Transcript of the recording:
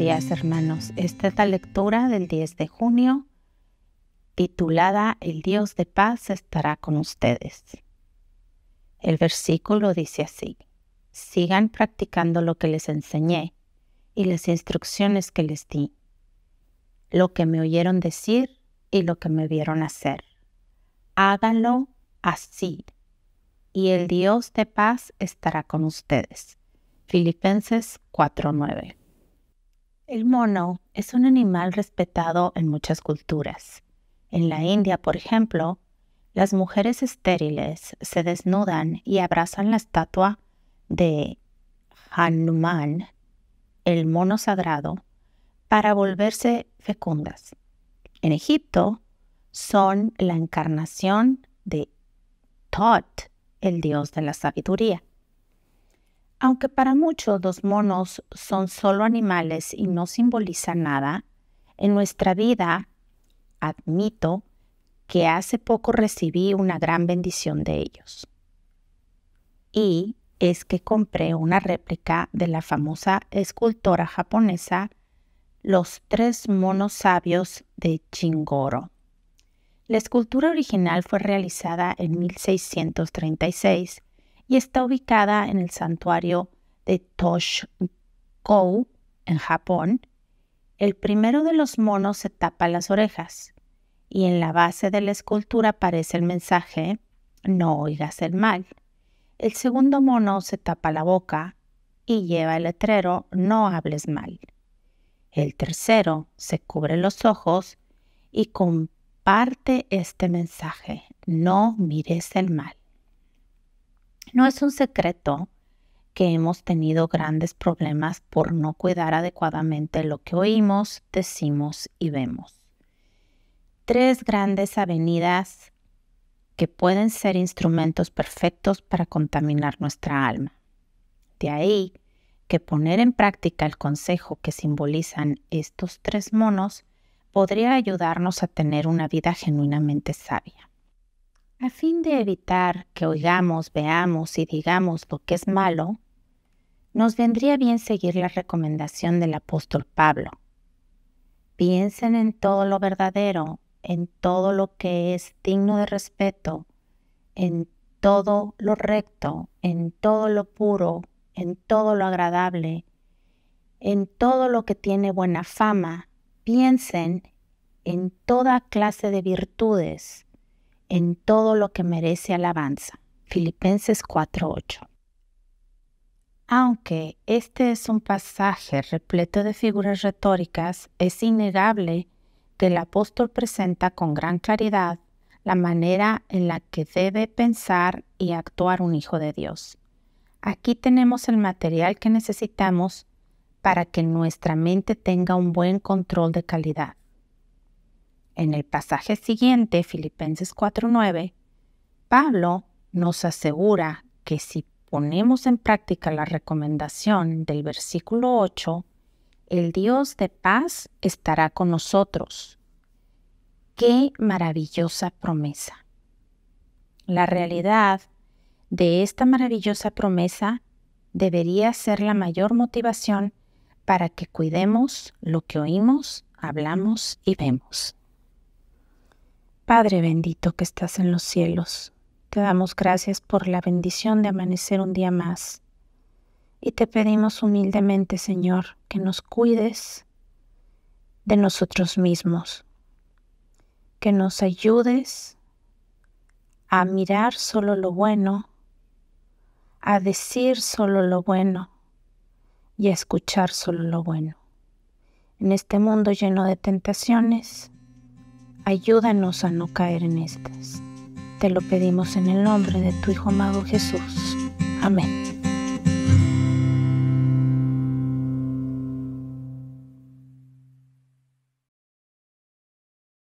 días hermanos. Esta es la lectura del 10 de junio titulada El Dios de paz estará con ustedes. El versículo dice así, sigan practicando lo que les enseñé y las instrucciones que les di, lo que me oyeron decir y lo que me vieron hacer. Háganlo así y el Dios de paz estará con ustedes. Filipenses 4:9 el mono es un animal respetado en muchas culturas. En la India, por ejemplo, las mujeres estériles se desnudan y abrazan la estatua de Hanuman, el mono sagrado, para volverse fecundas. En Egipto son la encarnación de Tot, el dios de la sabiduría. Aunque para muchos los monos son solo animales y no simbolizan nada, en nuestra vida admito que hace poco recibí una gran bendición de ellos. Y es que compré una réplica de la famosa escultora japonesa Los tres monos sabios de Chingoro. La escultura original fue realizada en 1636 y está ubicada en el santuario de Toshkou, en Japón. El primero de los monos se tapa las orejas y en la base de la escultura aparece el mensaje No oigas el mal. El segundo mono se tapa la boca y lleva el letrero No hables mal. El tercero se cubre los ojos y comparte este mensaje No mires el mal. No es un secreto que hemos tenido grandes problemas por no cuidar adecuadamente lo que oímos, decimos y vemos. Tres grandes avenidas que pueden ser instrumentos perfectos para contaminar nuestra alma. De ahí que poner en práctica el consejo que simbolizan estos tres monos podría ayudarnos a tener una vida genuinamente sabia. A fin de evitar que oigamos, veamos y digamos lo que es malo, nos vendría bien seguir la recomendación del apóstol Pablo. Piensen en todo lo verdadero, en todo lo que es digno de respeto, en todo lo recto, en todo lo puro, en todo lo agradable, en todo lo que tiene buena fama. Piensen en toda clase de virtudes en todo lo que merece alabanza. Filipenses 4:8. Aunque este es un pasaje repleto de figuras retóricas, es innegable que el apóstol presenta con gran claridad la manera en la que debe pensar y actuar un hijo de Dios. Aquí tenemos el material que necesitamos para que nuestra mente tenga un buen control de calidad. En el pasaje siguiente, Filipenses 4:9, Pablo nos asegura que si ponemos en práctica la recomendación del versículo 8, el Dios de paz estará con nosotros. ¡Qué maravillosa promesa! La realidad de esta maravillosa promesa debería ser la mayor motivación para que cuidemos lo que oímos, hablamos y vemos. Padre bendito que estás en los cielos, te damos gracias por la bendición de amanecer un día más. Y te pedimos humildemente, Señor, que nos cuides de nosotros mismos, que nos ayudes a mirar solo lo bueno, a decir solo lo bueno y a escuchar solo lo bueno. En este mundo lleno de tentaciones, Ayúdanos a no caer en estas. Te lo pedimos en el nombre de tu Hijo amado Jesús. Amén.